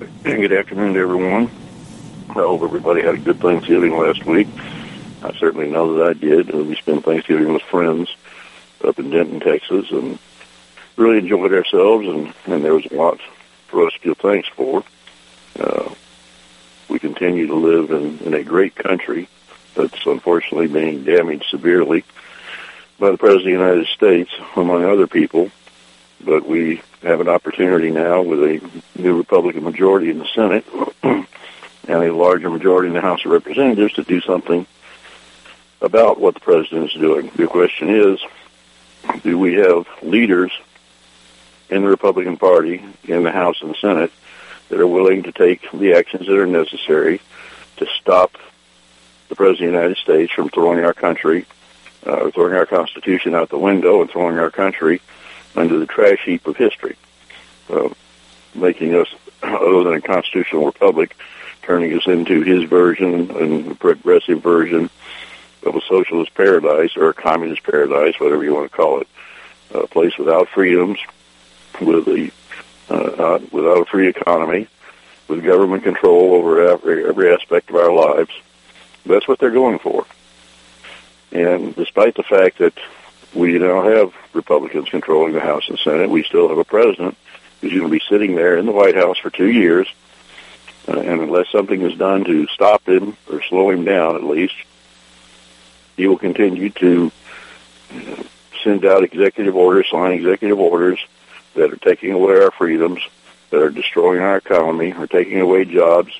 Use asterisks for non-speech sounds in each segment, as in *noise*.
good afternoon to everyone. I hope everybody had a good Thanksgiving last week. I certainly know that I did. We spent Thanksgiving with friends up in Denton, Texas, and really enjoyed ourselves, and, and there was a lot for us to give thanks for. Uh, we continue to live in, in a great country that's unfortunately being damaged severely by the President of the United States, among other people. But we have an opportunity now with a new Republican majority in the Senate *clears throat* and a larger majority in the House of Representatives to do something about what the President is doing. The question is, do we have leaders in the Republican Party in the House and Senate that are willing to take the actions that are necessary to stop the President of the United States from throwing our country, uh, throwing our Constitution out the window and throwing our country into the trash heap of history, uh, making us, *clears throat* other than a constitutional republic, turning us into his version and progressive version of a socialist paradise or a communist paradise, whatever you want to call it, a place without freedoms, with a uh, uh, without a free economy, with government control over every, every aspect of our lives. That's what they're going for. And despite the fact that we now have Republicans controlling the House and Senate, we still have a president who's going to be sitting there in the White House for two years. Uh, and unless something is done to stop him or slow him down, at least, he will continue to send out executive orders, sign executive orders that are taking away our freedoms, that are destroying our economy, are taking away jobs,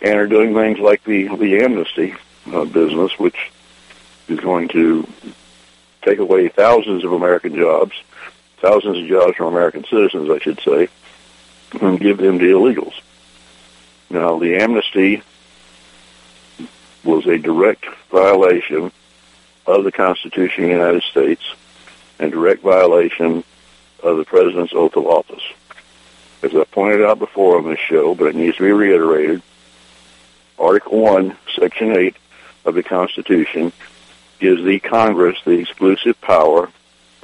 and are doing things like the the amnesty uh, business, which is going to take away thousands of American jobs, thousands of jobs from American citizens, I should say, and give them to illegals. Now, the amnesty was a direct violation of the Constitution of the United States and direct violation of the President's oath of office. As I pointed out before on this show, but it needs to be reiterated, Article 1, Section 8 of the Constitution gives the Congress the exclusive power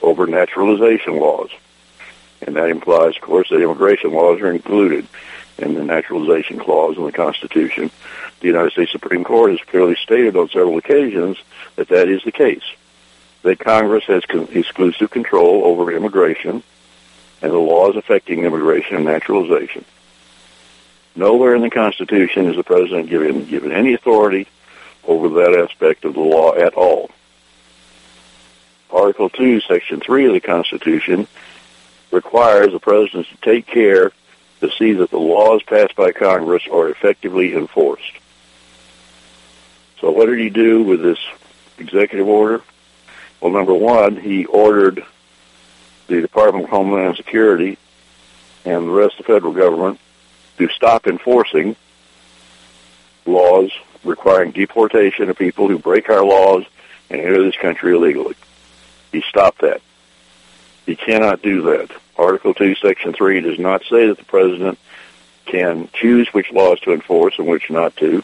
over naturalization laws. And that implies, of course, that immigration laws are included in the naturalization clause in the Constitution. The United States Supreme Court has clearly stated on several occasions that that is the case. That Congress has con- exclusive control over immigration and the laws affecting immigration and naturalization. Nowhere in the Constitution is the President given, given any authority over that aspect of the law at all. Article 2, Section 3 of the Constitution requires the President to take care to see that the laws passed by Congress are effectively enforced. So what did he do with this executive order? Well, number one, he ordered the Department of Homeland Security and the rest of the federal government to stop enforcing laws requiring deportation of people who break our laws and enter this country illegally. He stopped that. He cannot do that. Article 2, Section 3 does not say that the President can choose which laws to enforce and which not to.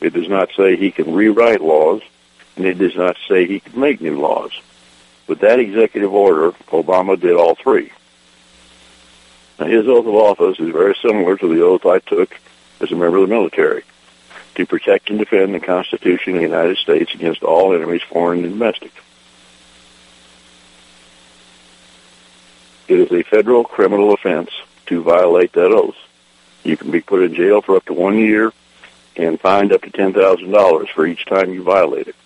It does not say he can rewrite laws, and it does not say he can make new laws. With that executive order, Obama did all three. Now, his oath of office is very similar to the oath I took as a member of the military to protect and defend the Constitution of the United States against all enemies, foreign and domestic. It is a federal criminal offense to violate that oath. You can be put in jail for up to one year and fined up to $10,000 for each time you violate it.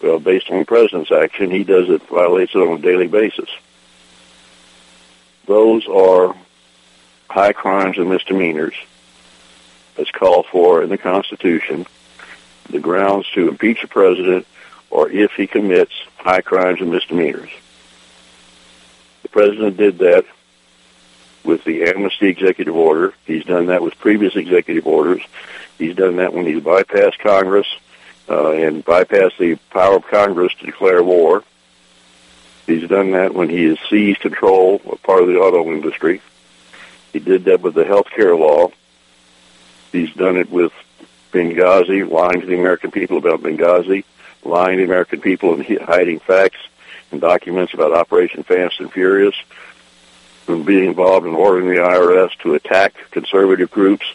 Well, based on the president's action, he does it, violates it on a daily basis. Those are high crimes and misdemeanors as called for in the Constitution. The grounds to impeach a president or if he commits high crimes and misdemeanors. The president did that with the amnesty executive order. He's done that with previous executive orders. He's done that when he's bypassed Congress uh, and bypassed the power of Congress to declare war. He's done that when he has seized control of part of the auto industry. He did that with the health care law. He's done it with Benghazi, lying to the American people about Benghazi, lying to the American people and hiding facts and documents about Operation Fast and Furious. and being involved in ordering the IRS to attack conservative groups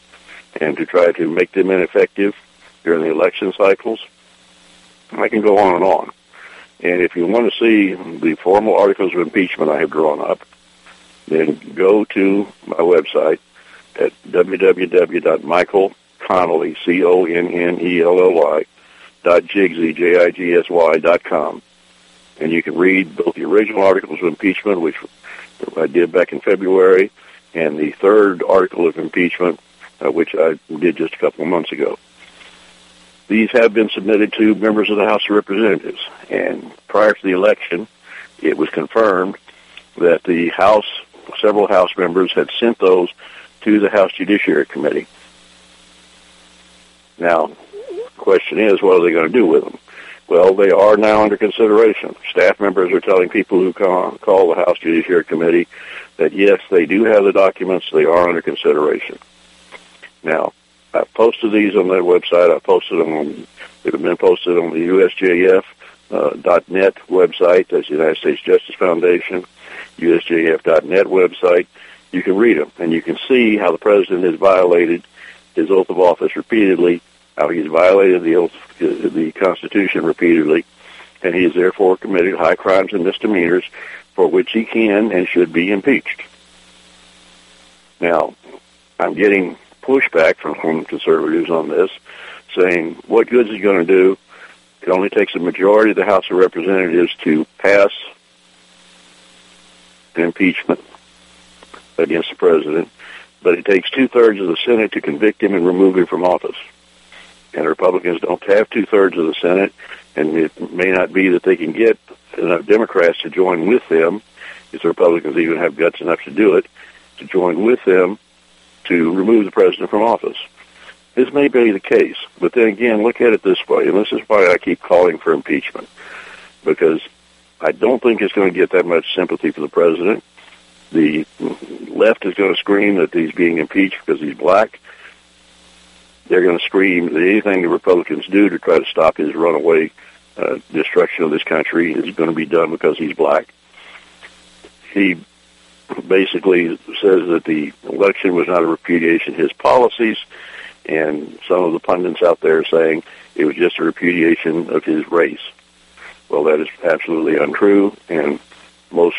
and to try to make them ineffective during the election cycles. I can go on and on. And if you want to see the formal articles of impeachment I have drawn up, then go to my website at www.michaelconnelly, C-O-N-N-E-L-L-Y, dot jigsy, J-I-G-S-Y dot com. And you can read both the original articles of impeachment, which I did back in February, and the third article of impeachment, uh, which I did just a couple of months ago. These have been submitted to members of the House of Representatives, and prior to the election, it was confirmed that the House, several House members had sent those to the House Judiciary Committee. Now, the question is, what are they going to do with them? Well, they are now under consideration. Staff members are telling people who call, the House Judiciary Committee that yes, they do have the documents, they are under consideration. Now, I've posted these on their website. I've posted them on, they've been posted on the USJF uh, .net website. That's the United States Justice Foundation, USJF.net website. You can read them, and you can see how the president has violated his oath of office repeatedly, how he's violated the oath, the Constitution repeatedly, and he has therefore committed high crimes and misdemeanors for which he can and should be impeached. Now, I'm getting pushback from some conservatives on this, saying, what good is he going to do? It only takes a majority of the House of Representatives to pass an impeachment against the president, but it takes two-thirds of the Senate to convict him and remove him from office. And Republicans don't have two-thirds of the Senate, and it may not be that they can get enough Democrats to join with them, if the Republicans even have guts enough to do it, to join with them to remove the president from office. This may be the case, but then again, look at it this way, and this is why I keep calling for impeachment, because I don't think it's going to get that much sympathy for the president. The left is going to scream that he's being impeached because he's black. They're going to scream that anything the Republicans do to try to stop his runaway uh, destruction of this country is going to be done because he's black. He basically says that the election was not a repudiation of his policies, and some of the pundits out there saying it was just a repudiation of his race. Well, that is absolutely untrue, and most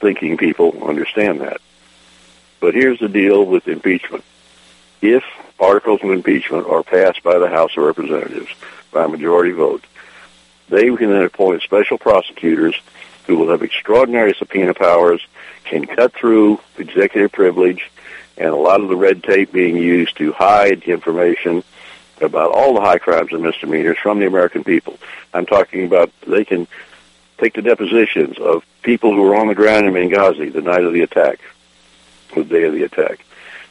thinking people understand that. But here's the deal with impeachment. If articles of impeachment are passed by the House of Representatives by majority vote, they can then appoint special prosecutors who will have extraordinary subpoena powers can cut through executive privilege and a lot of the red tape being used to hide information about all the high crimes and misdemeanors from the American people. I'm talking about they can take the depositions of people who were on the ground in Benghazi the night of the attack, the day of the attack.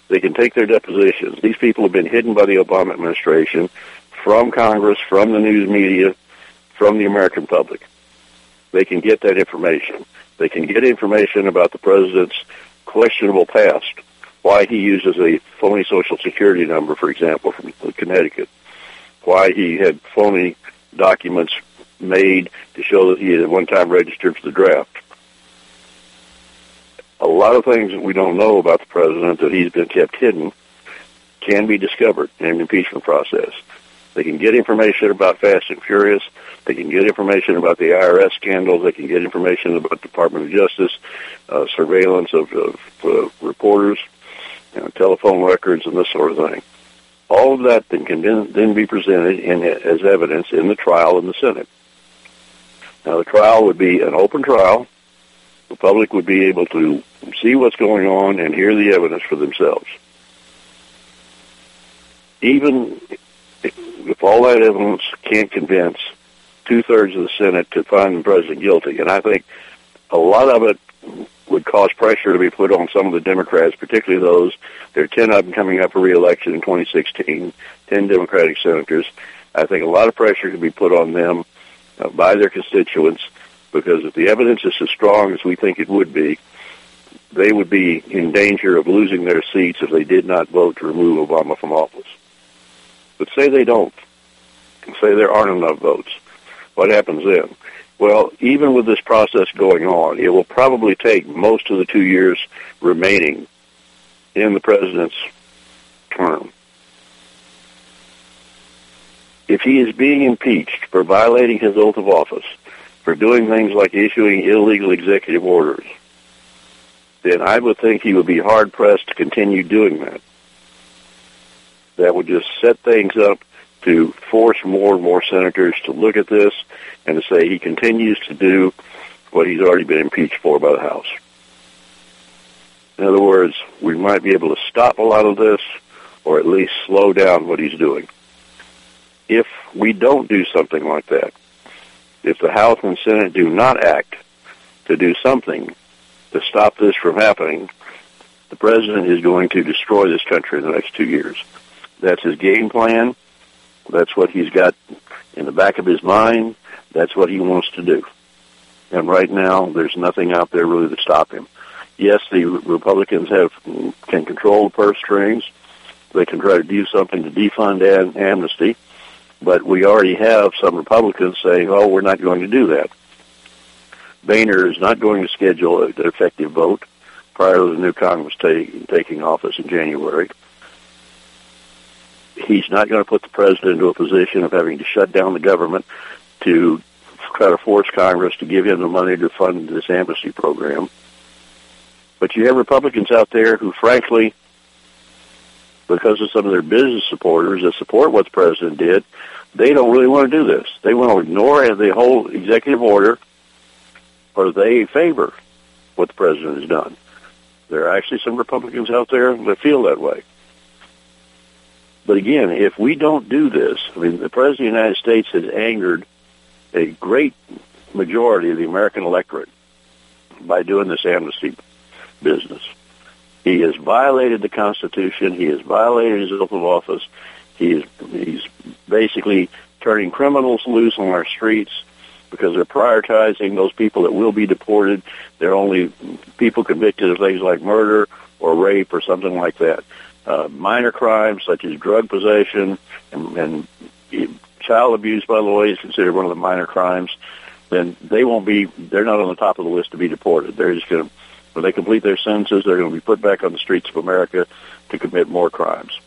They can take their depositions. These people have been hidden by the Obama administration from Congress, from the news media, from the American public. They can get that information. They can get information about the president's questionable past, why he uses a phony social security number, for example, from Connecticut, why he had phony documents made to show that he had at one time registered for the draft. A lot of things that we don't know about the president that he's been kept hidden can be discovered in an impeachment process. They can get information about Fast and Furious. They can get information about the IRS scandals. They can get information about Department of Justice uh, surveillance of, of uh, reporters, you know, telephone records, and this sort of thing. All of that then can then be presented in, as evidence in the trial in the Senate. Now, the trial would be an open trial. The public would be able to see what's going on and hear the evidence for themselves. Even if all that evidence can't convince two thirds of the Senate to find the president guilty, and I think a lot of it would cause pressure to be put on some of the Democrats, particularly those. There are 10 of them coming up for reelection in 2016, 10 Democratic senators. I think a lot of pressure could be put on them Uh, by their constituents because if the evidence is as strong as we think it would be, they would be in danger of losing their seats if they did not vote to remove Obama from office. But say they don't. Say there aren't enough votes. What happens then? Well, even with this process going on, it will probably take most of the two years remaining in the president's term. If he is being impeached for violating his oath of office, for doing things like issuing illegal executive orders, then I would think he would be hard pressed to continue doing that. That would just set things up to force more and more senators to look at this and to say he continues to do what he's already been impeached for by the House. In other words, we might be able to stop a lot of this or at least slow down what he's doing. If we don't do something like that, if the House and Senate do not act to do something to stop this from happening, the president is going to destroy this country in the next two years. That's his game plan. That's what he's got in the back of his mind. That's what he wants to do. And right now, there's nothing out there really to stop him. Yes, the Republicans have can control the purse strings. They can try to do something to defund amnesty, but we already have some Republicans saying, "Oh, we're not going to do that." Boehner is not going to schedule an effective vote prior to the new Congress ta- taking office in January he's not going to put the president into a position of having to shut down the government to try to force Congress to give him the money to fund this amnesty program. But you have Republicans out there who, frankly, because of some of their business supporters that support what the president did, they don't really want to do this. They want to ignore the whole executive order, or they favor what the president has done. There are actually some Republicans out there that feel that way. But again, if we don't do this, I mean, the President of the United States has angered a great majority of the American electorate by doing this amnesty business. He has violated the Constitution. He has violated his oath of office. He is, he's basically turning criminals loose on our streets because they're prioritizing those people that will be deported. They're only people convicted of things like murder or rape or something like that uh, minor crimes such as drug possession and, and child abuse, by the way, is considered one of the minor crimes, then they won't be, they're not on the top of the list to be deported. They're just going to, when they complete their sentences, they're going to be put back on the streets of America to commit more crimes.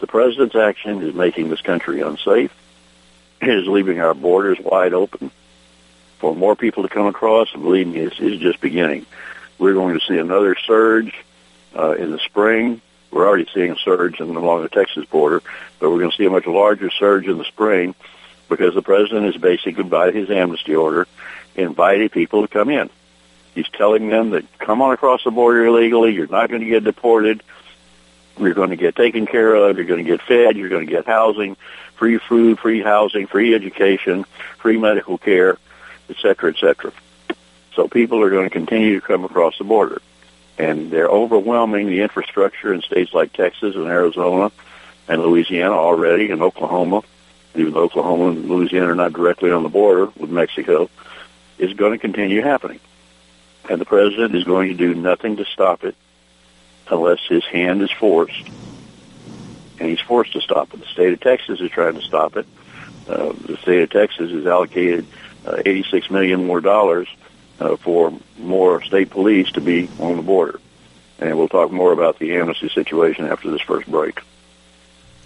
The president's action is making this country unsafe. It is leaving our borders wide open for more people to come across, and believe me, this is just beginning. We're going to see another surge uh, in the spring. We're already seeing a surge in, along the Texas border, but we're going to see a much larger surge in the spring because the president is basically, by his amnesty order, inviting people to come in. He's telling them that come on across the border illegally, you're not going to get deported, you're going to get taken care of, you're going to get fed, you're going to get housing, free food, free housing, free education, free medical care, et cetera, et cetera. So people are going to continue to come across the border. And they're overwhelming the infrastructure in states like Texas and Arizona and Louisiana already, and Oklahoma, even though Oklahoma and Louisiana are not directly on the border with Mexico, is going to continue happening. And the president is going to do nothing to stop it unless his hand is forced. And he's forced to stop it. The state of Texas is trying to stop it. Uh, the state of Texas has allocated uh, 86 million more dollars uh, for more state police to be on the border. And we'll talk more about the amnesty situation after this first break.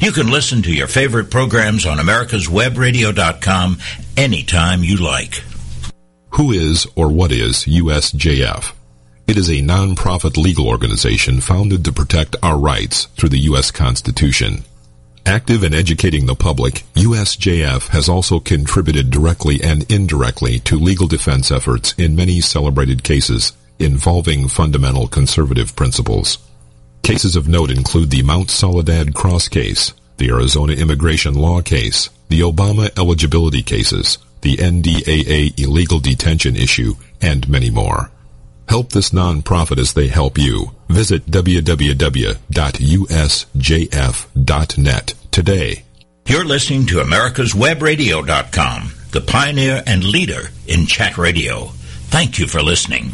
You can listen to your favorite programs on americaswebradio.com anytime you like. Who is or what is USJF? It is a non-profit legal organization founded to protect our rights through the U.S. Constitution. Active in educating the public, USJF has also contributed directly and indirectly to legal defense efforts in many celebrated cases involving fundamental conservative principles. Cases of note include the Mount Soledad Cross case, the Arizona immigration law case, the Obama eligibility cases, the NDAA illegal detention issue, and many more. Help this nonprofit as they help you. Visit www.usjf.net today. You're listening to America'sWebRadio.com, the pioneer and leader in chat radio. Thank you for listening.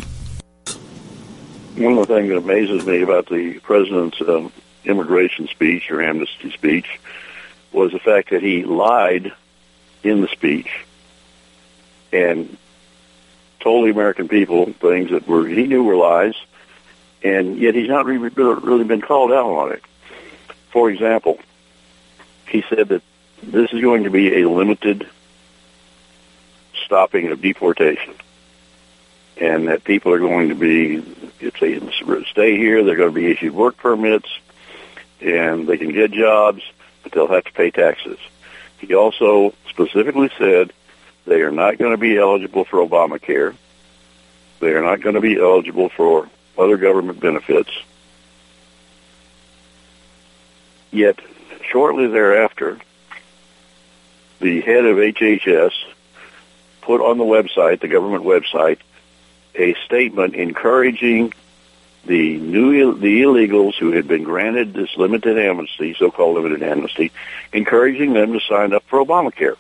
One of the things that amazes me about the president's um, immigration speech or amnesty speech was the fact that he lied in the speech and told the American people things that were he knew were lies, and yet he's not really, really been called out on it. For example, he said that this is going to be a limited stopping of deportation, and that people are going to be if they stay here, they're going to be issued work permits, and they can get jobs, but they'll have to pay taxes. He also specifically said they are not going to be eligible for Obamacare. They are not going to be eligible for other government benefits. Yet, shortly thereafter, the head of HHS put on the website, the government website, a statement encouraging the new the illegals who had been granted this limited amnesty, so-called limited amnesty, encouraging them to sign up for Obamacare.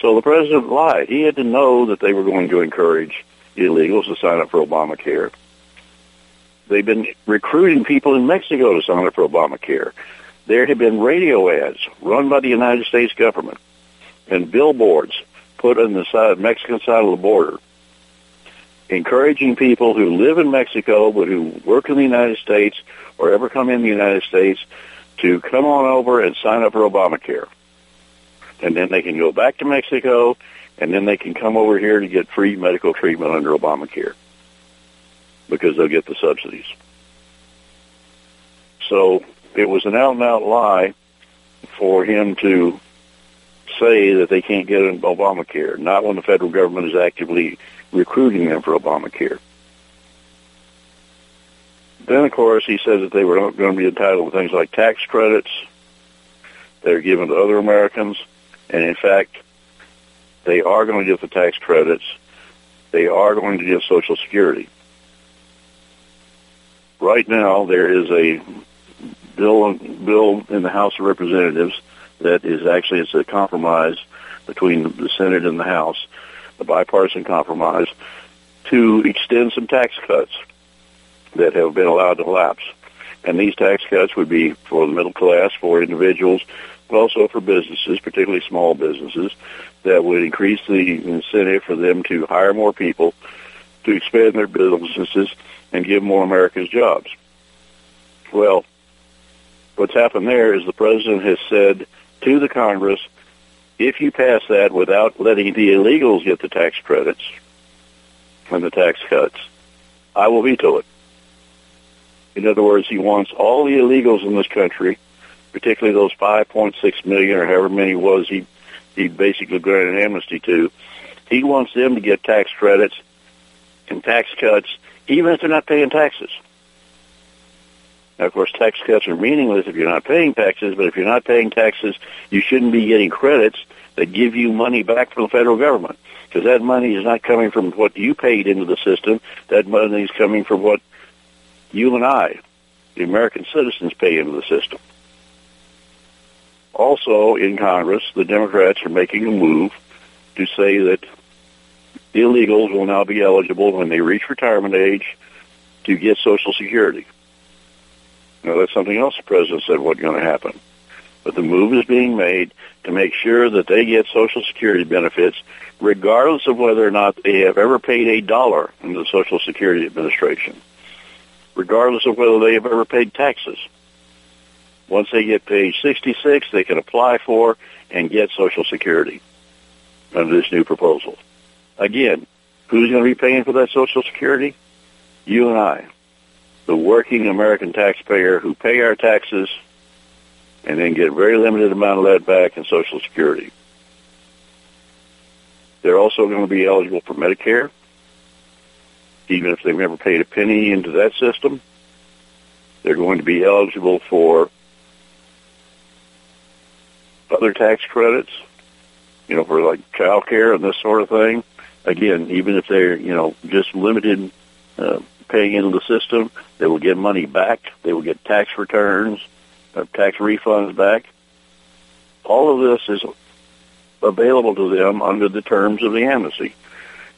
So the president lied. He had to know that they were going to encourage illegals to sign up for Obamacare. They've been recruiting people in Mexico to sign up for Obamacare. There have been radio ads run by the United States government and billboards put on the side, Mexican side of the border encouraging people who live in Mexico but who work in the United States or ever come in the United States to come on over and sign up for Obamacare. And then they can go back to Mexico and then they can come over here to get free medical treatment under Obamacare because they'll get the subsidies. So it was an out and out lie for him to say that they can't get Obamacare, not when the federal government is actively recruiting them for Obamacare. Then, of course, he says that they were not going to be entitled to things like tax credits that are given to other Americans. And in fact, they are going to get the tax credits. They are going to get Social Security. Right now, there is a bill bill in the House of Representatives that is actually it's a compromise between the Senate and the House a bipartisan compromise to extend some tax cuts that have been allowed to lapse. And these tax cuts would be for the middle class, for individuals, but also for businesses, particularly small businesses, that would increase the incentive for them to hire more people, to expand their businesses, and give more Americans jobs. Well, what's happened there is the president has said to the Congress, if you pass that without letting the illegals get the tax credits and the tax cuts, I will veto it. In other words, he wants all the illegals in this country, particularly those 5.6 million or however many was he, he basically granted amnesty to, he wants them to get tax credits and tax cuts, even if they're not paying taxes. Now, of course, tax cuts are meaningless if you're not paying taxes, but if you're not paying taxes, you shouldn't be getting credits that give you money back from the federal government because that money is not coming from what you paid into the system. That money is coming from what you and I, the American citizens, pay into the system. Also, in Congress, the Democrats are making a move to say that illegals will now be eligible when they reach retirement age to get Social Security. Now, that's something else the president said wasn't going to happen. But the move is being made to make sure that they get Social Security benefits, regardless of whether or not they have ever paid a dollar into the Social Security Administration, regardless of whether they have ever paid taxes. Once they get page 66, they can apply for and get Social Security under this new proposal. Again, Who's going to be paying for that Social Security? You and I, the working American taxpayer who pay our taxes and then get a very limited amount of that back in Social Security. They're also going to be eligible for Medicare, even if they've never paid a penny into that system. They're going to be eligible for other tax credits, you know, for like child care and this sort of thing. Again, even if they're, you know, just limited uh, paying into the system, they will get money back. They will get tax returns, uh, tax refunds back. All of this is available to them under the terms of the amnesty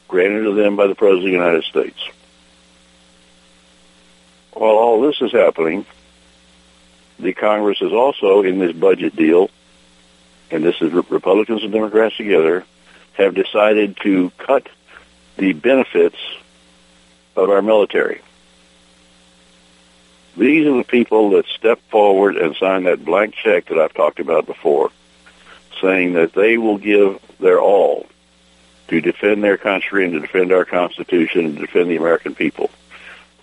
granted to them by the President of the United States. While all this is happening, the Congress is also in this budget deal, and this is Republicans and Democrats together, have decided to cut the benefits of our military. These are the people that step forward and sign that blank check that I've talked about before saying that they will give their all to defend their country and to defend our Constitution and defend the American people.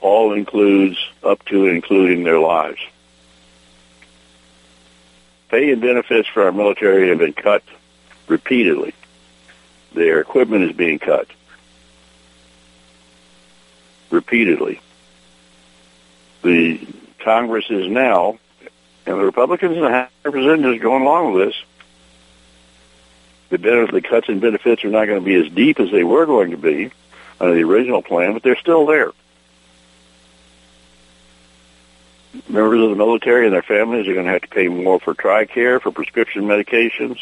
All includes up to and including their lives. Pay and benefits for our military have been cut repeatedly. Their equipment is being cut repeatedly. The Congress is now, and the Republicans and the House Representatives going along with this, the, benefit, the cuts in benefits are not going to be as deep as they were going to be under the original plan, but they're still there. Members of the military and their families are going to have to pay more for TRICARE, for prescription medications.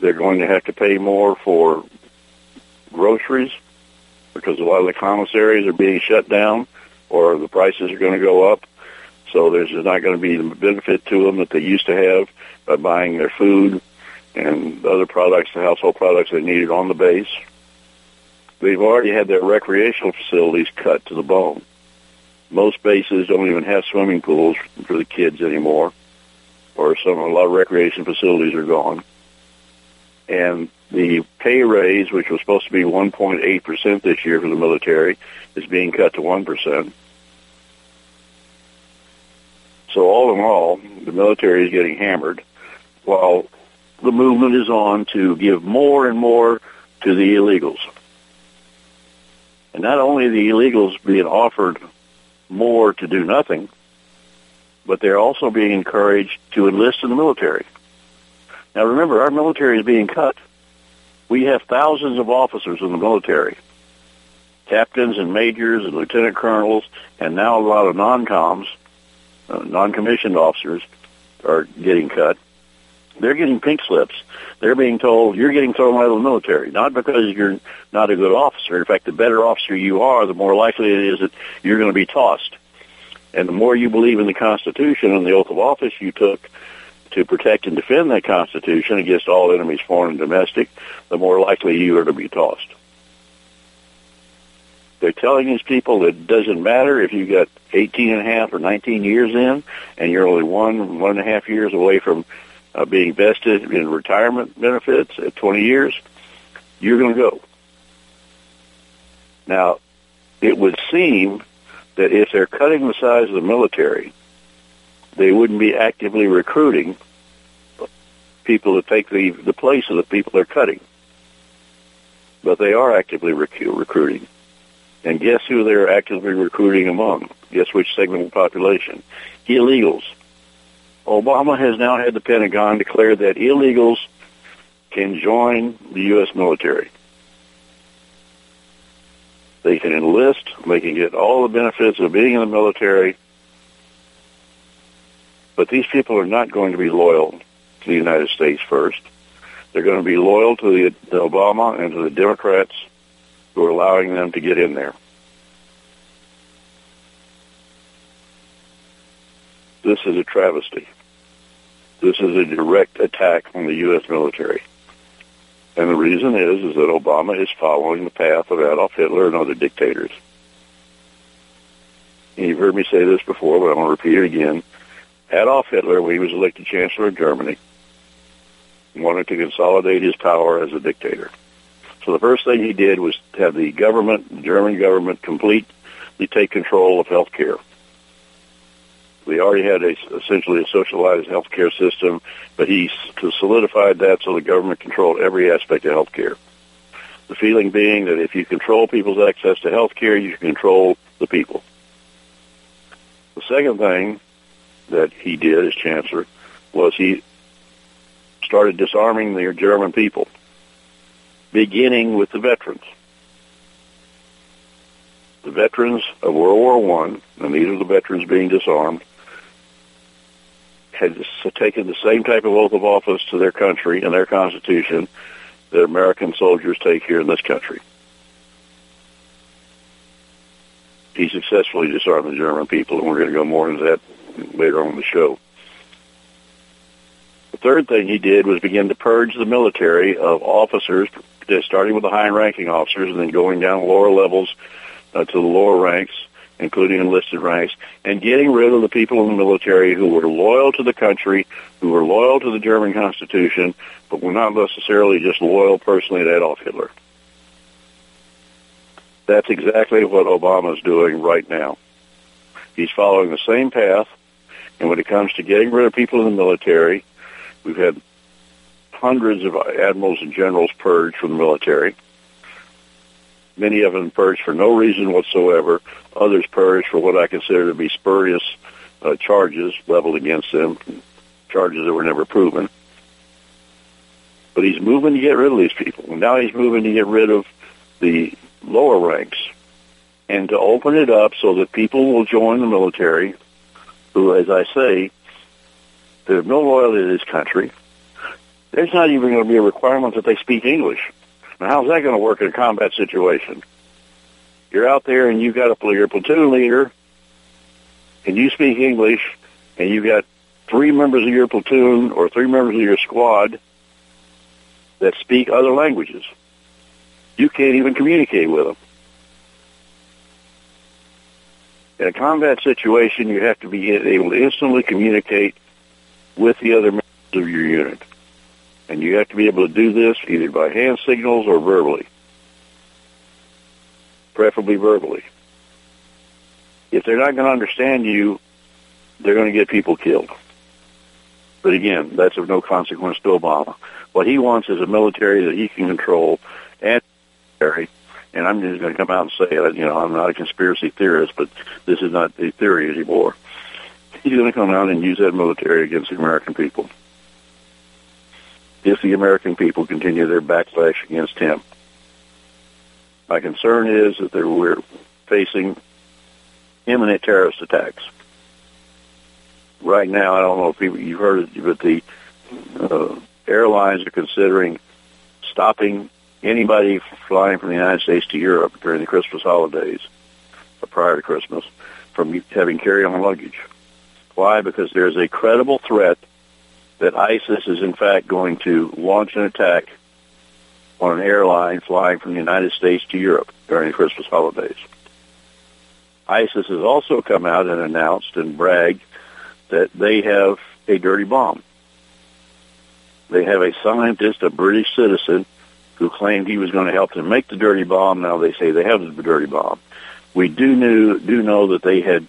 They're going to have to pay more for groceries because a lot of the commissaries are being shut down or the prices are going to go up. So there's not going to be the benefit to them that they used to have by buying their food and other products, the household products they needed on the base. They've already had their recreational facilities cut to the bone. Most bases don't even have swimming pools for the kids anymore, or some a lot of recreation facilities are gone. And the pay raise, which was supposed to be 1.8% this year for the military, is being cut to 1%. So all in all, the military is getting hammered while the movement is on to give more and more to the illegals. And not only the illegals being offered more to do nothing, but they're also being encouraged to enlist in the military. Now remember, our military is being cut. We have thousands of officers in the military, captains and majors and lieutenant colonels, and now a lot of non-coms, uh, non-commissioned officers are getting cut they're getting pink slips. They're being told you're getting thrown out of the military, not because you're not a good officer. In fact, the better officer you are, the more likely it is that you're going to be tossed. And the more you believe in the Constitution and the oath of office you took to protect and defend that Constitution against all enemies, foreign and domestic, the more likely you are to be tossed. They're telling these people that it doesn't matter if you've got 18 and a half or 19 years in and you're only one, one and a half years away from uh, being vested in retirement benefits at 20 years, you're going to go. Now, it would seem that if they're cutting the size of the military, they wouldn't be actively recruiting people to take the, the place of the people they're cutting. But they are actively rec- recruiting. And guess who they're actively recruiting among? Guess which segment of the population? Illegals. Obama has now had the Pentagon declare that illegals can join the U.S. military. They can enlist. They can get all the benefits of being in the military. But these people are not going to be loyal to the United States first. They're going to be loyal to the Obama and to the Democrats who are allowing them to get in there. This is a travesty. This is a direct attack on the U.S. military. And the reason is, is that Obama is following the path of Adolf Hitler and other dictators. And you've heard me say this before, but I'm going to repeat it again. Adolf Hitler, when he was elected Chancellor of Germany, wanted to consolidate his power as a dictator. So the first thing he did was have the government, the German government, completely take control of health care. We already had a, essentially a socialized healthcare system, but he solidified that so the government controlled every aspect of healthcare. The feeling being that if you control people's access to healthcare, you control the people. The second thing that he did as chancellor was he started disarming the German people, beginning with the veterans. The veterans of World War One, and these are the veterans being disarmed, had taken the same type of oath of office to their country and their constitution that American soldiers take here in this country. He successfully disarmed the German people, and we're going to go more into that later on the show. The third thing he did was begin to purge the military of officers, starting with the high-ranking officers and then going down lower levels uh, to the lower ranks including enlisted ranks, and getting rid of the people in the military who were loyal to the country, who were loyal to the German Constitution, but were not necessarily just loyal personally to Adolf Hitler. That's exactly what Obama is doing right now. He's following the same path, and when it comes to getting rid of people in the military, we've had hundreds of admirals and generals purged from the military many of them purged for no reason whatsoever. Others purged for what I consider to be spurious uh, charges leveled against them, charges that were never proven. But he's moving to get rid of these people. Now he's moving to get rid of the lower ranks and to open it up so that people will join the military who, as I say, have no loyalty to this country. There's not even going to be a requirement that they speak English. Now, how's that going to work in a combat situation? You're out there and you've got a your platoon leader, and you speak English, and you've got three members of your platoon or three members of your squad that speak other languages. You can't even communicate with them. In a combat situation, you have to be able to instantly communicate with the other members of your unit. And you have to be able to do this either by hand signals or verbally. Preferably verbally. If they're not going to understand you, they're going to get people killed. But again, that's of no consequence to Obama. What he wants is a military that he can control and military. And I'm just going to come out and say it. You know, I'm not a conspiracy theorist, but this is not a theory anymore. He's going to come out and use that military against the American people if the American people continue their backlash against him. My concern is that we're facing imminent terrorist attacks. Right now, I don't know if you've heard it, but the uh, airlines are considering stopping anybody flying from the United States to Europe during the Christmas holidays, or prior to Christmas, from having carry-on luggage. Why? Because there's a credible threat that ISIS is in fact going to launch an attack on an airline flying from the United States to Europe during the Christmas holidays. ISIS has also come out and announced and bragged that they have a dirty bomb. They have a scientist, a British citizen, who claimed he was going to help them make the dirty bomb. Now they say they have the dirty bomb. We do knew, do know that they had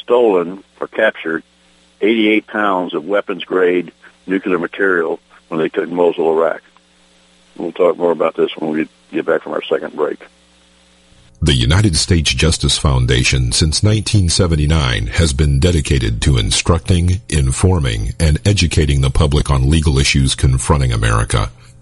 stolen or captured 88 pounds of weapons-grade nuclear material when they took Mosul, Iraq. We'll talk more about this when we get back from our second break. The United States Justice Foundation since 1979 has been dedicated to instructing, informing, and educating the public on legal issues confronting America.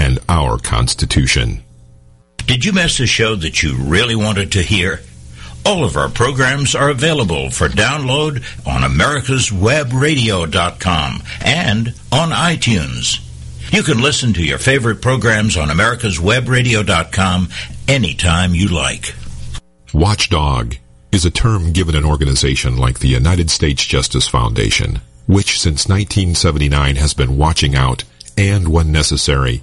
and our Constitution. Did you miss a show that you really wanted to hear? All of our programs are available for download on americaswebradio.com and on iTunes. You can listen to your favorite programs on americaswebradio.com anytime you like. Watchdog is a term given an organization like the United States Justice Foundation, which since 1979 has been watching out and, when necessary,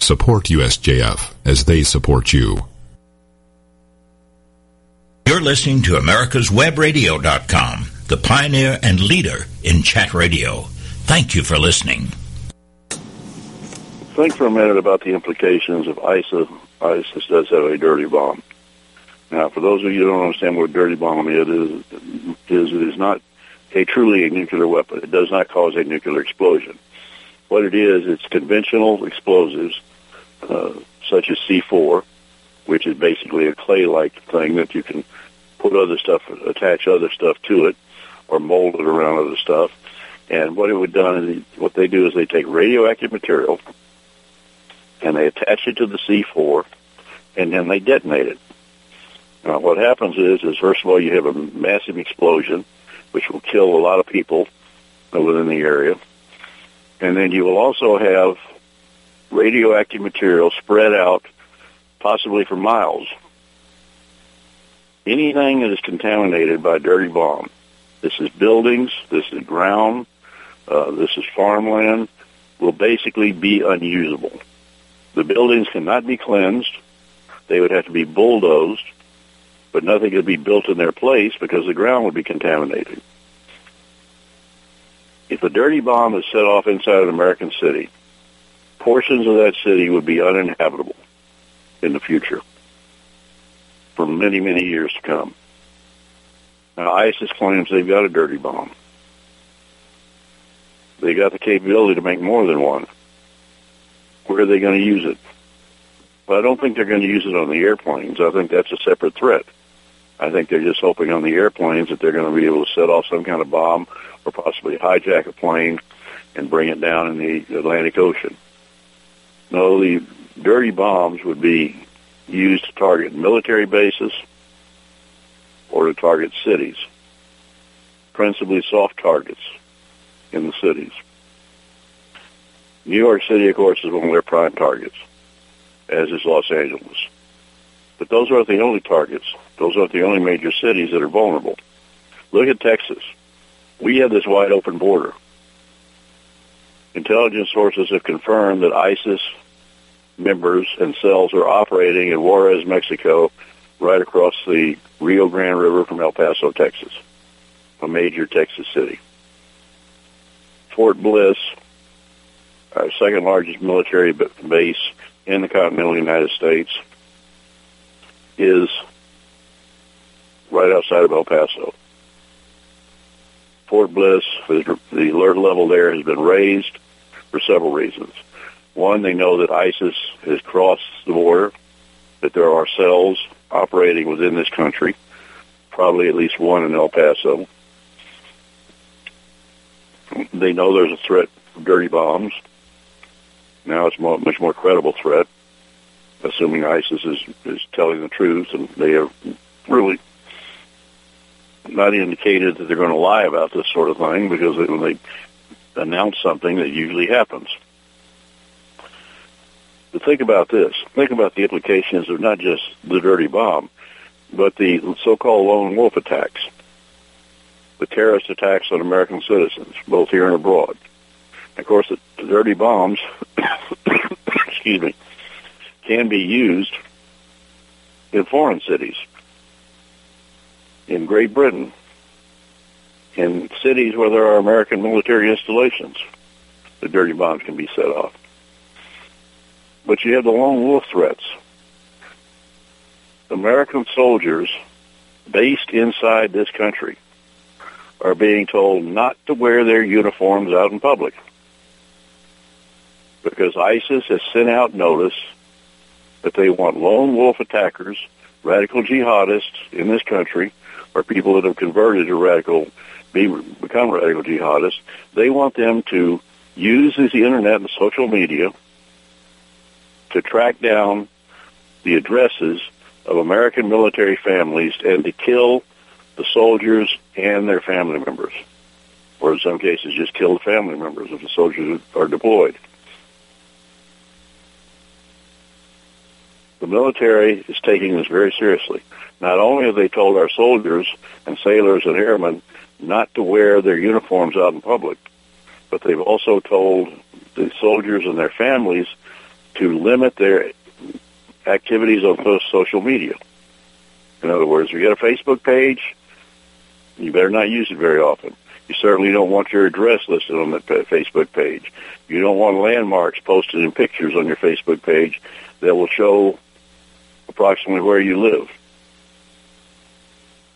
Support USJF as they support you. You're listening to americaswebradio.com, the pioneer and leader in chat radio. Thank you for listening. Think for a minute about the implications of ISIS. ISIS does have a dirty bomb. Now, for those of you who don't understand what a dirty bomb is, is, is it is not a truly a nuclear weapon. It does not cause a nuclear explosion. What it is, it's conventional explosives, uh, such as C4, which is basically a clay-like thing that you can put other stuff, attach other stuff to it, or mold it around other stuff. And what it would done is what they do is they take radioactive material and they attach it to the C4, and then they detonate it. Now, what happens is, is first of all, you have a massive explosion, which will kill a lot of people within the area, and then you will also have radioactive material spread out, possibly for miles. Anything that is contaminated by a dirty bomb, this is buildings, this is ground, uh, this is farmland, will basically be unusable. The buildings cannot be cleansed. They would have to be bulldozed, but nothing could be built in their place because the ground would be contaminated. If a dirty bomb is set off inside an American city, portions of that city would be uninhabitable in the future for many, many years to come. Now, ISIS claims they've got a dirty bomb. They got the capability to make more than one. Where are they going to use it? Well, I don't think they're going to use it on the airplanes. I think that's a separate threat. I think they're just hoping on the airplanes that they're going to be able to set off some kind of bomb or possibly hijack a plane and bring it down in the Atlantic Ocean. No, the dirty bombs would be used to target military bases or to target cities, principally soft targets in the cities. New York City, of course, is one of their prime targets, as is Los Angeles. But those aren't the only targets. Those aren't the only major cities that are vulnerable. Look at Texas. We have this wide open border. Intelligence sources have confirmed that ISIS members and cells are operating in Juarez, Mexico, right across the Rio Grande River from El Paso, Texas, a major Texas city. Fort Bliss, our second largest military base in the continental United States, is right outside of El Paso. Fort Bliss, the alert level there has been raised for several reasons. One, they know that ISIS has crossed the border, that there are cells operating within this country, probably at least one in El Paso. They know there's a threat of dirty bombs. Now it's a much more credible threat, assuming ISIS is, is telling the truth, and they have really not indicated that they're going to lie about this sort of thing because when they announce something, that usually happens. But think about this. Think about the implications of not just the dirty bomb, but the so-called lone wolf attacks, the terrorist attacks on American citizens, both here and abroad. Of course, the, the dirty bombs, *coughs* excuse me, can be used in foreign cities, in Great Britain, in cities where there are American military installations. The dirty bombs can be set off. But you have the lone wolf threats. American soldiers based inside this country are being told not to wear their uniforms out in public because ISIS has sent out notice that they want lone wolf attackers, radical jihadists in this country, or people that have converted to radical, be, become radical jihadists. They want them to use the internet and social media to track down the addresses of American military families and to kill the soldiers and their family members, or in some cases just kill the family members of the soldiers are deployed. The military is taking this very seriously. Not only have they told our soldiers and sailors and airmen not to wear their uniforms out in public, but they've also told the soldiers and their families to limit their activities on social media. In other words, if you get a Facebook page, you better not use it very often. You certainly don't want your address listed on that Facebook page. You don't want landmarks posted in pictures on your Facebook page that will show approximately where you live.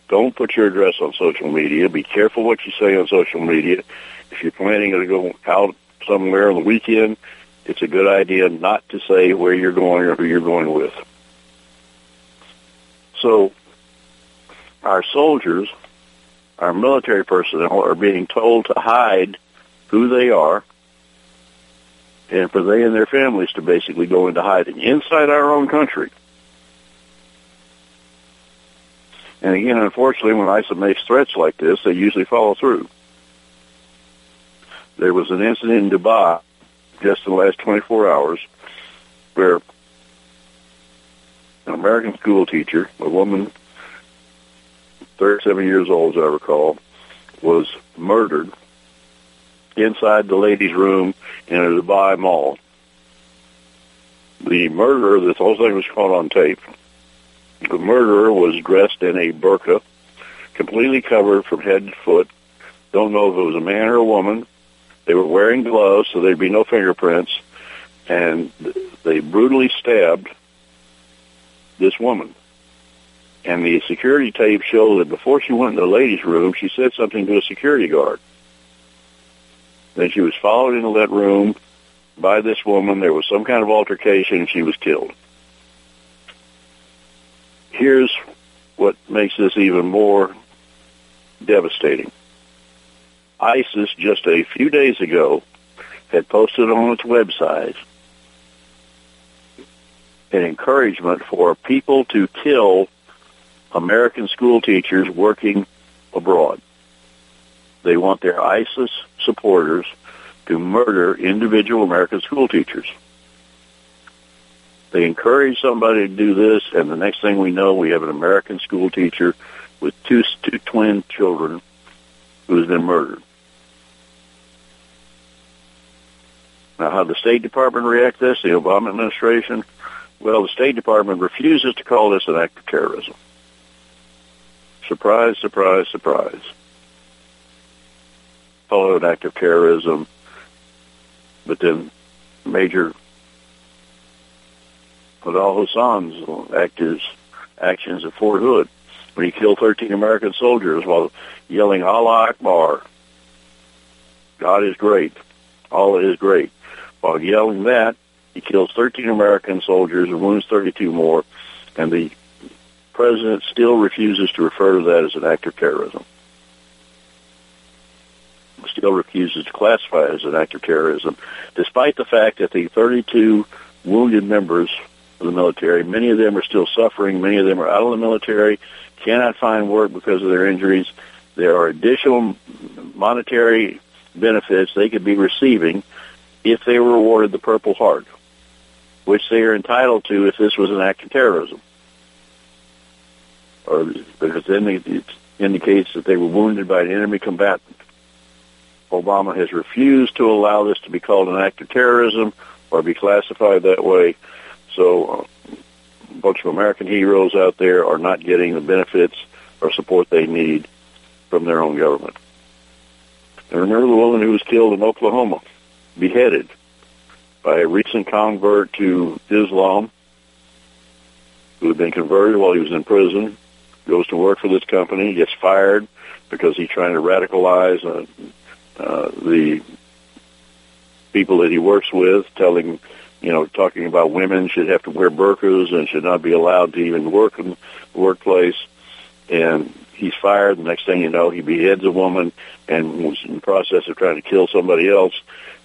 Don't put your address on social media. Be careful what you say on social media. If you're planning to go out somewhere on the weekend, it's a good idea not to say where you're going or who you're going with. So, our soldiers, our military personnel are being told to hide who they are and for they and their families to basically go into hiding inside our own country. And again, unfortunately, when ISIL makes threats like this, they usually follow through. There was an incident in Dubai just in the last 24 hours where an American school teacher, a woman, 37 years old as I recall, was murdered inside the ladies' room in a Dubai mall. The murderer, this whole thing was caught on tape, the murderer was dressed in a burqa, completely covered from head to foot. Don't know if it was a man or a woman. They were wearing gloves, so there'd be no fingerprints. And they brutally stabbed this woman. And the security tape showed that before she went in the ladies' room, she said something to a security guard. Then she was followed into that room by this woman. There was some kind of altercation, and she was killed here's what makes this even more devastating. ISIS just a few days ago had posted on its website an encouragement for people to kill American school teachers working abroad. They want their ISIS supporters to murder individual American school teachers. They encourage somebody to do this, and the next thing we know, we have an American school teacher with two, two twin children who has been murdered. Now, how the State Department react to this, the Obama administration? Well, the State Department refuses to call this an act of terrorism. Surprise, surprise, surprise. It an act of terrorism, but then major Fadal Hassan's actions at Fort Hood when he killed 13 American soldiers while yelling Allah Akbar. God is great. Allah is great. While yelling that, he kills 13 American soldiers and wounds 32 more, and the president still refuses to refer to that as an act of terrorism. Still refuses to classify it as an act of terrorism, despite the fact that the 32 wounded members of the military. Many of them are still suffering. Many of them are out of the military, cannot find work because of their injuries. There are additional monetary benefits they could be receiving if they were awarded the Purple Heart, which they are entitled to if this was an act of terrorism. Or because then it indicates that they were wounded by an enemy combatant. Obama has refused to allow this to be called an act of terrorism or be classified that way. So uh, a bunch of American heroes out there are not getting the benefits or support they need from their own government. And remember the woman who was killed in Oklahoma, beheaded by a recent convert to Islam who had been converted while he was in prison, goes to work for this company, gets fired because he's trying to radicalize uh, uh, the people that he works with, telling you know, talking about women should have to wear burqas and should not be allowed to even work in the workplace. And he's fired. The next thing you know, he beheads a woman and was in the process of trying to kill somebody else.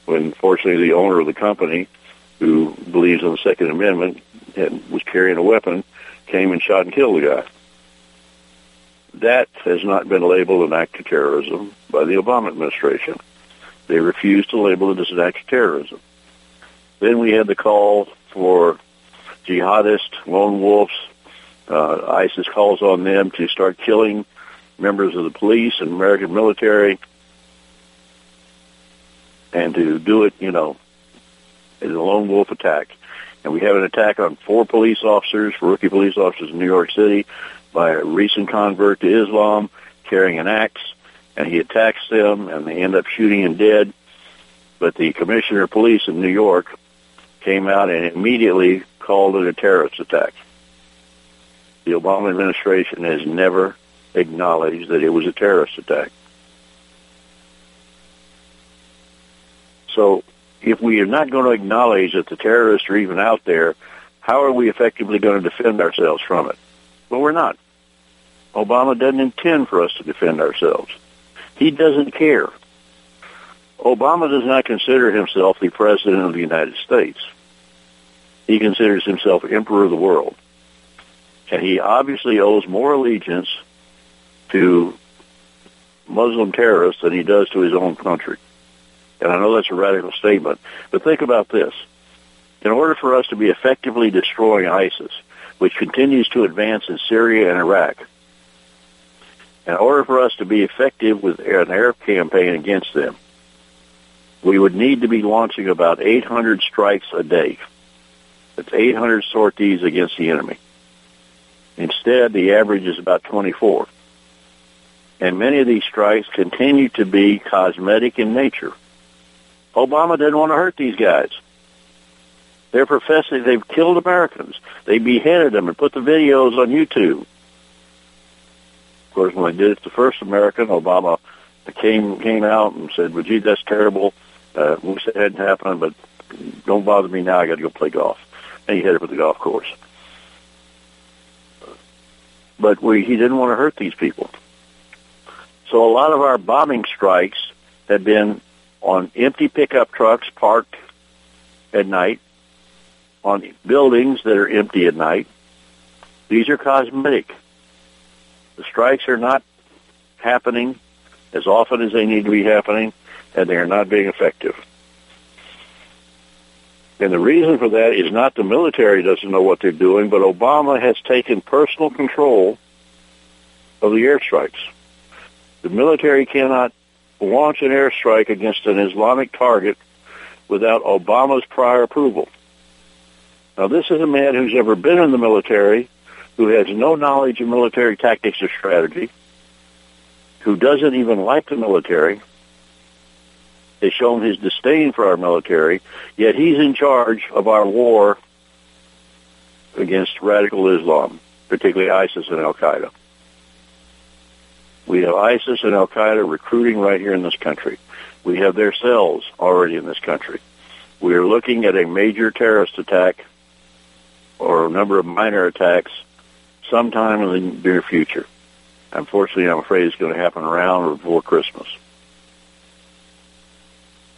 When fortunately, the owner of the company, who believes in the Second Amendment and was carrying a weapon, came and shot and killed the guy. That has not been labeled an act of terrorism by the Obama administration. They refused to label it as an act of terrorism. Then we had the call for jihadist lone wolves. Uh, ISIS calls on them to start killing members of the police and American military and to do it, you know, as a lone wolf attack. And we have an attack on four police officers, rookie police officers in New York City by a recent convert to Islam carrying an axe, and he attacks them, and they end up shooting him dead. But the commissioner of police in New York came out and immediately called it a terrorist attack. The Obama administration has never acknowledged that it was a terrorist attack. So if we are not going to acknowledge that the terrorists are even out there, how are we effectively going to defend ourselves from it? Well, we're not. Obama doesn't intend for us to defend ourselves. He doesn't care. Obama does not consider himself the President of the United States. He considers himself Emperor of the world. And he obviously owes more allegiance to Muslim terrorists than he does to his own country. And I know that's a radical statement, but think about this. In order for us to be effectively destroying ISIS, which continues to advance in Syria and Iraq, in order for us to be effective with an air campaign against them, we would need to be launching about 800 strikes a day. That's 800 sorties against the enemy. Instead, the average is about 24. And many of these strikes continue to be cosmetic in nature. Obama didn't want to hurt these guys. They're professing they've killed Americans. They beheaded them and put the videos on YouTube. Of course, when they did it to first American, Obama came came out and said, "Well, gee, that's terrible. Uh, wish it hadn't happened, but don't bother me now. I got to go play golf." And he headed for the golf course. But we, he didn't want to hurt these people. So a lot of our bombing strikes have been on empty pickup trucks parked at night, on buildings that are empty at night. These are cosmetic. The strikes are not happening as often as they need to be happening, and they are not being effective. And the reason for that is not the military doesn't know what they're doing, but Obama has taken personal control of the airstrikes. The military cannot launch an airstrike against an Islamic target without Obama's prior approval. Now, this is a man who's never been in the military, who has no knowledge of military tactics or strategy, who doesn't even like the military, has shown his disdain for our military, yet he's in charge of our war against radical Islam, particularly ISIS and Al Qaeda. We have ISIS and Al Qaeda recruiting right here in this country. We have their cells already in this country. We are looking at a major terrorist attack or a number of minor attacks sometime in the near future. Unfortunately, I'm afraid it's going to happen around or before Christmas.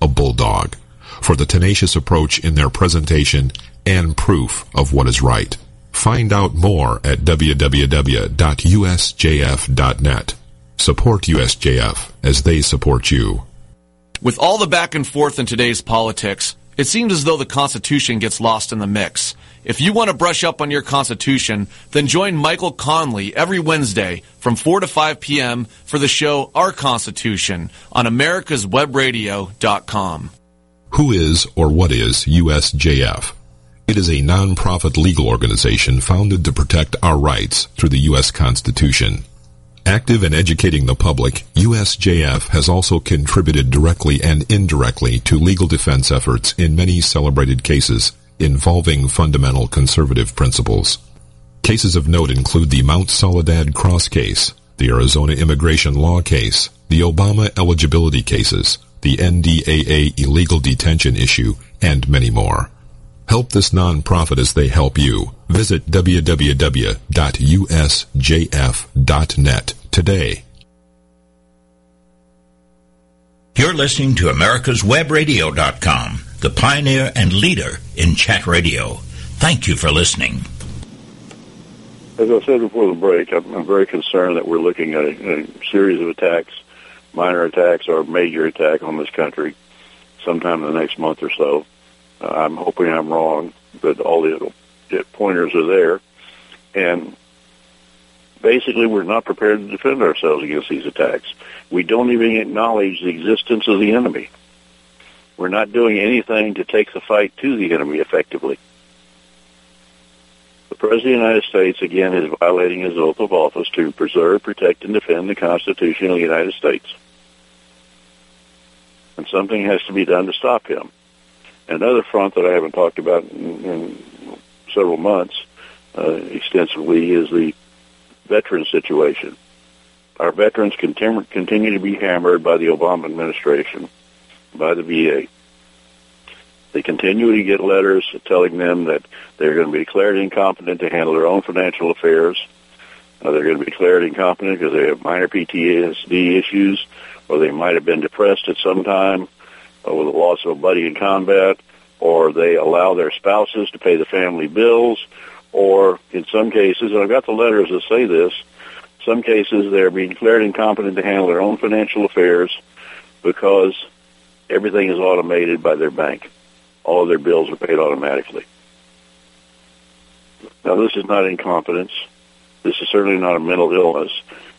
a bulldog for the tenacious approach in their presentation and proof of what is right. Find out more at www.usjf.net. Support USJF as they support you. With all the back and forth in today's politics, it seems as though the Constitution gets lost in the mix. If you want to brush up on your Constitution, then join Michael Connelly every Wednesday from 4 to 5 p.m. for the show Our Constitution on americaswebradio.com. Who is or what is USJF? It is a non-profit legal organization founded to protect our rights through the U.S. Constitution. Active in educating the public, USJF has also contributed directly and indirectly to legal defense efforts in many celebrated cases involving fundamental conservative principles. Cases of note include the Mount Soledad Cross case, the Arizona immigration law case, the Obama eligibility cases, the NDAA illegal detention issue, and many more. Help this nonprofit as they help you. Visit www.usjf.net today. You're listening to America'sWebRadio.com, the pioneer and leader in chat radio. Thank you for listening. As I said before the break, I'm, I'm very concerned that we're looking at a, a series of attacks, minor attacks or major attack on this country sometime in the next month or so. Uh, I'm hoping I'm wrong, but all the pointers are there. And basically, we're not prepared to defend ourselves against these attacks. We don't even acknowledge the existence of the enemy. We're not doing anything to take the fight to the enemy effectively. The President of the United States, again, is violating his oath of office to preserve, protect, and defend the Constitution of the United States. And something has to be done to stop him. Another front that I haven't talked about in, in several months uh, extensively is the veteran situation. Our veterans continue, continue to be hammered by the Obama administration, by the VA. They continue to get letters telling them that they're going to be declared incompetent to handle their own financial affairs. Uh, they're going to be declared incompetent because they have minor PTSD issues, or they might have been depressed at some time uh, with the loss of a buddy in combat, or they allow their spouses to pay the family bills, or in some cases, and I've got the letters that say this, some cases they're being declared incompetent to handle their own financial affairs because everything is automated by their bank. All of their bills are paid automatically. Now, this is not incompetence. This is certainly not a mental illness,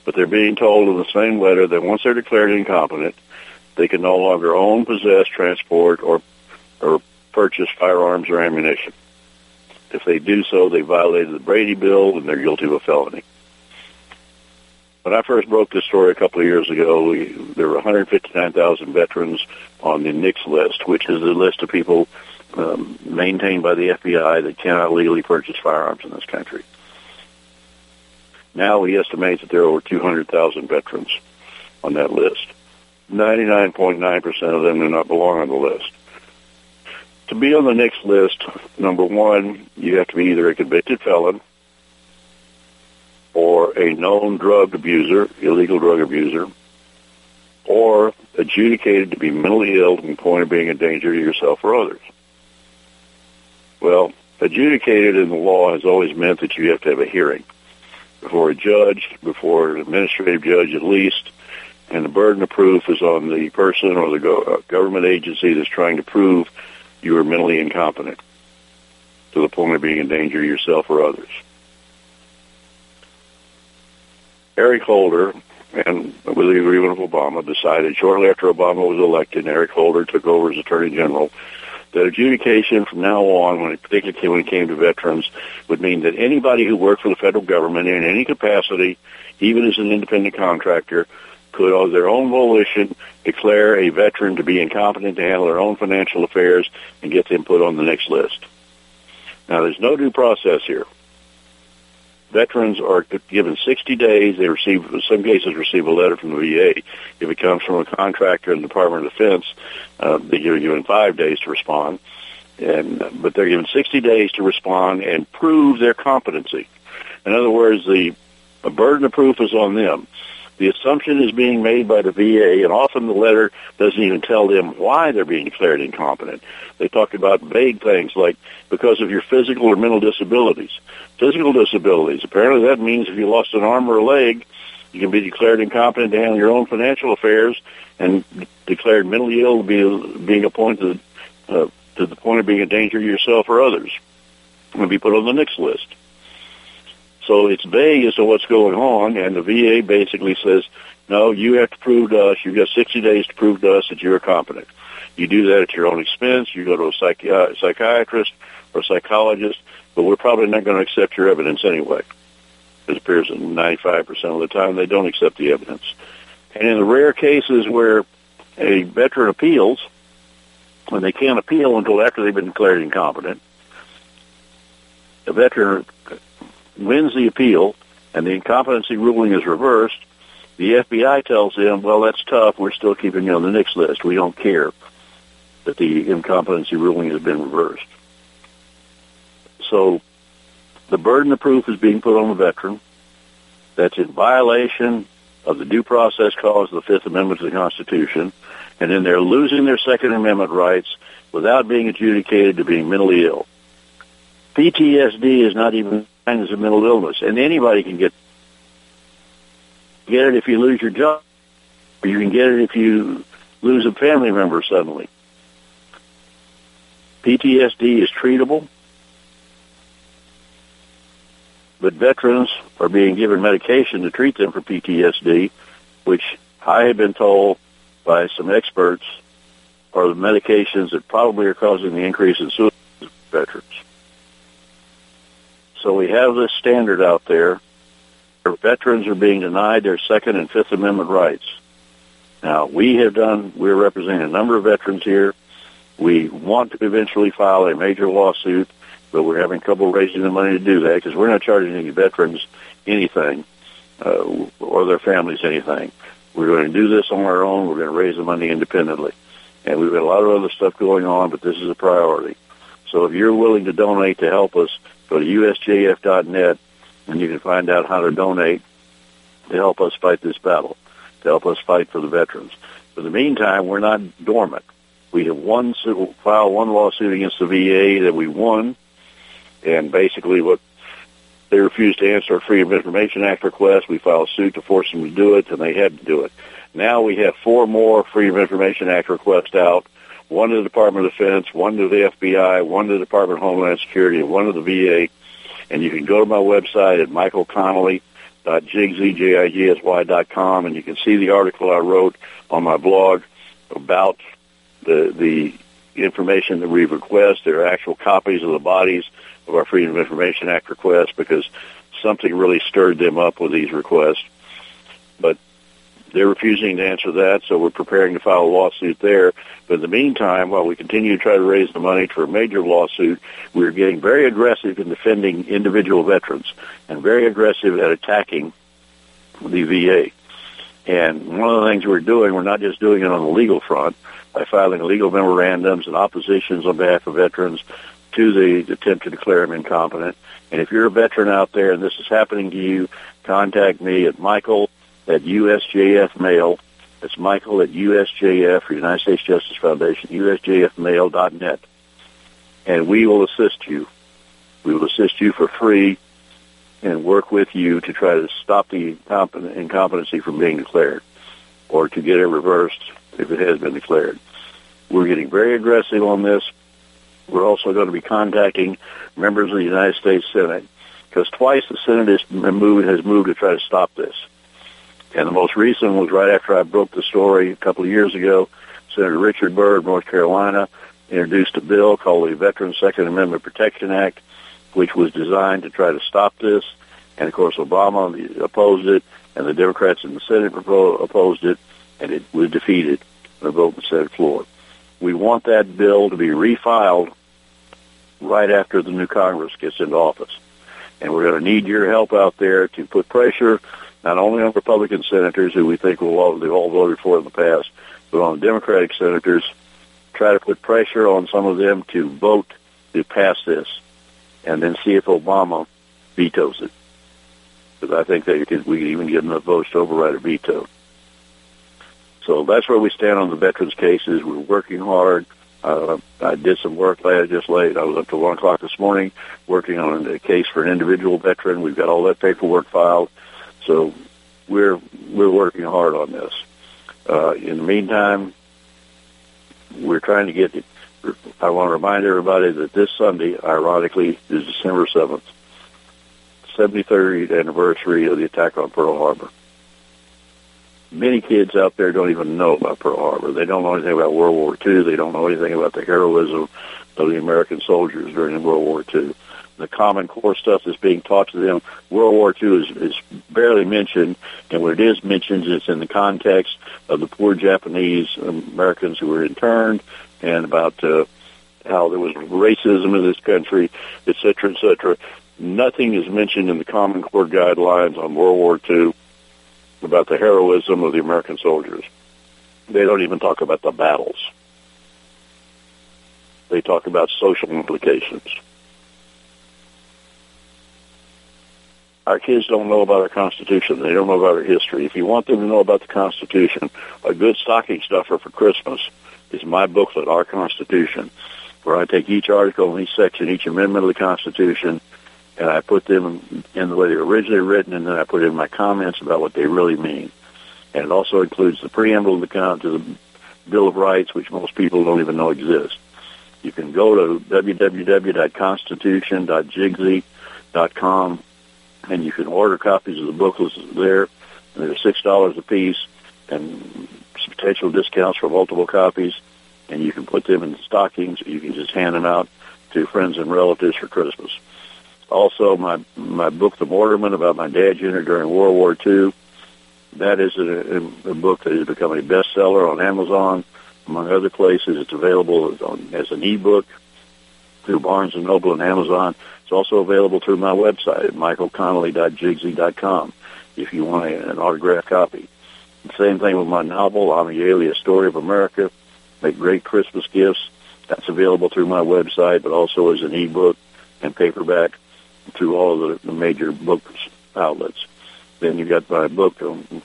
but they're being told in the same letter that once they're declared incompetent, they can no longer own, possess, transport, or or purchase firearms or ammunition. If they do so, they violated the Brady Bill and they're guilty of a felony. When I first broke this story a couple of years ago, we, there were 159,000 veterans on the NICS list, which is the list of people um, maintained by the FBI that cannot legally purchase firearms in this country. Now we estimate that there are over 200,000 veterans on that list. 99.9% of them do not belong on the list. To be on the NICS list, number one, you have to be either a convicted felon or a known drug abuser, illegal drug abuser, or adjudicated to be mentally ill to the point of being a danger to yourself or others. Well, adjudicated in the law has always meant that you have to have a hearing before a judge, before an administrative judge at least, and the burden of proof is on the person or the uh, government agency that's trying to prove you are mentally incompetent to the point of being a danger to yourself or others. Eric Holder, and with the agreement of Obama, decided shortly after Obama was elected and Eric Holder took over as Attorney General that adjudication from now on, when it, particularly when it came to veterans, would mean that anybody who worked for the federal government in any capacity, even as an independent contractor, could, of their own volition, declare a veteran to be incompetent to handle their own financial affairs and get them put on the NICS list. Now, there's no due process here. Veterans are given 60 days. They receive, in some cases, receive a letter from the VA. If it comes from a contractor in the Department of Defense, uh, they're given five days to respond. And, but they're given 60 days to respond and prove their competency. In other words, the, the burden of proof is on them. The assumption is being made by the VA, and often the letter doesn't even tell them why they're being declared incompetent. They talk about vague things like because of your physical or mental disabilities. Physical disabilities. Apparently that means if you lost an arm or a leg, you can be declared incompetent to handle your own financial affairs and declared mentally ill to be being appointed uh, to the point of being a danger to yourself or others and be put on the NICS list. So it's vague as to what's going on, and the VA basically says, no, you have to prove to us, you've got 60 days to prove to us that you're competent. You do that at your own expense. You go to a psychi- uh, psychiatrist or a psychologist, but we're probably not going to accept your evidence anyway. It appears that 95% of the time they don't accept the evidence. And in the rare cases where a veteran appeals, when they can't appeal until after they've been declared incompetent, the veteran wins the appeal and the incompetency ruling is reversed, the FBI tells them, well, that's tough. We're still keeping you on the NICS list. We don't care that the incompetency ruling has been reversed. So the burden of proof is being put on the veteran. That's in violation of the due process clause of the Fifth Amendment to the Constitution, and then they're losing their Second Amendment rights without being adjudicated to being mentally ill. PTSD is not even as a mental illness, and anybody can get get it if you lose your job, or you can get it if you lose a family member suddenly. PTSD is treatable, but veterans are being given medication to treat them for PTSD, which I have been told by some experts are the medications that probably are causing the increase in suicide veterans. So we have this standard out there where veterans are being denied their Second and Fifth Amendment rights. Now, we have done, we're representing a number of veterans here. We want to eventually file a major lawsuit, but we're having trouble raising the money to do that because we're not charging any veterans anything uh, or their families anything. We're going to do this on our own. We're going to raise the money independently. And we've got a lot of other stuff going on, but this is a priority. So if you're willing to donate to help us, go to usjf.net and you can find out how to donate to help us fight this battle, to help us fight for the veterans. For the meantime, we're not dormant. We have one filed one lawsuit against the VA that we won, and basically what they refused to answer our Freedom of Information Act request. We filed suit to force them to do it, and they had to do it. Now we have four more Freedom of Information Act requests out. One to the Department of Defense, one to the FBI, one to the Department of Homeland Security, and one to the VA. And you can go to my website at michaelconnelly.jigsy.com, and you can see the article I wrote on my blog about the the information that we request. There are actual copies of the bodies of our Freedom of Information Act requests because something really stirred them up with these requests. But they're refusing to answer that, so we're preparing to file a lawsuit there. But in the meantime, while we continue to try to raise the money for a major lawsuit, we're getting very aggressive in defending individual veterans and very aggressive at attacking the VA. And one of the things we're doing, we're not just doing it on the legal front by filing legal memorandums and oppositions on behalf of veterans to the attempt to declare them incompetent. And if you're a veteran out there and this is happening to you, contact me at Michael at USJF Mail. It's Michael at USJF, for United States Justice Foundation, USJFmail.net. And we will assist you. We will assist you for free and work with you to try to stop the incompetency from being declared or to get it reversed if it has been declared. We're getting very aggressive on this. We're also going to be contacting members of the United States Senate because twice the Senate has moved, has moved to try to stop this. And the most recent was right after I broke the story a couple of years ago. Senator Richard Burr North Carolina introduced a bill called the Veterans Second Amendment Protection Act, which was designed to try to stop this. And of course, Obama opposed it, and the Democrats in the Senate opposed it, and it was defeated in a vote in the Senate floor. We want that bill to be refiled right after the new Congress gets into office. And we're going to need your help out there to put pressure not only on Republican senators who we think will all, they've all voted for in the past, but on Democratic senators, try to put pressure on some of them to vote to pass this, and then see if Obama vetoes it. Because I think that we could even get enough votes to override a veto. So that's where we stand on the veterans cases. We're working hard. Uh, I did some work last just late. I was up to one o'clock this morning working on a case for an individual veteran. We've got all that paperwork filed. So we're we're working hard on this. Uh, in the meantime, we're trying to get. I want to remind everybody that this Sunday, ironically, is December seventh, 73rd anniversary of the attack on Pearl Harbor. many kids out there don't even know about Pearl Harbor. They don't know anything about World War II. They don't know anything about the heroism of the American soldiers during World War II. The Common Core stuff that's being taught to them, World War II is, is barely mentioned, and when it is mentioned, it's in the context of the poor Japanese Americans who were interned and about uh, how there was racism in this country, et cetera, et cetera. Nothing is mentioned in the Common Core guidelines on World War II about the heroism of the American soldiers. They don't even talk about the battles. They talk about social implications. Our kids don't know about our Constitution. They don't know about our history. If you want them to know about the Constitution, a good stocking stuffer for Christmas is my booklet, Our Constitution, where I take each article in each section, each amendment of the Constitution, and I put them in the way they were originally written, and then I put in my comments about what they really mean. And it also includes the preamble of the to the Bill of Rights, which most people don't even know exists. You can go to www.constitution.jigsy.com, and you can order copies of the booklets there. They're six dollars a piece, and some potential discounts for multiple copies. And you can put them in stockings. You can just hand them out to friends and relatives for Christmas. Also, my my book, The Mortarman, about my dad's unit during World War II. That is a, a book that has become a bestseller on Amazon, among other places. It's available on, as an ebook through Barnes and Noble and Amazon. It's also available through my website at michaelconnelly.jigsy.com if you want an autographed copy. The same thing with my novel, Amiale, A Story of America. Make great Christmas gifts. That's available through my website, but also as an ebook and paperback through all of the, the major book outlets. Then you got my book, um,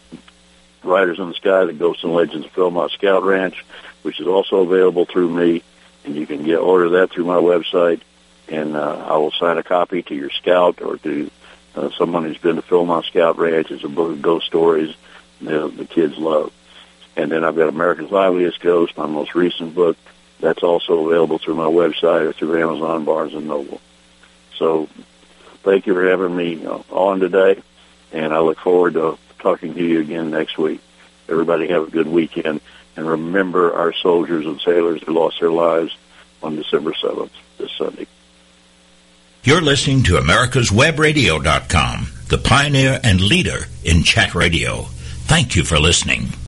Riders in the Sky, The Ghosts and Legends of Philmont Scout Ranch, which is also available through me, and you can get order that through my website, and uh, I will sign a copy to your scout or to uh, someone who's been to Philmont Scout Ranch. It's a book of ghost stories the, the kids love. And then I've got America's Liveliest Ghost, my most recent book. That's also available through my website or through Amazon, Barnes and Noble. So thank you for having me on today, and I look forward to talking to you again next week. Everybody have a good weekend, and remember our soldiers and sailors who lost their lives on December 7th, this Sunday. You're listening to America'sWebRadio.com, the pioneer and leader in chat radio. Thank you for listening.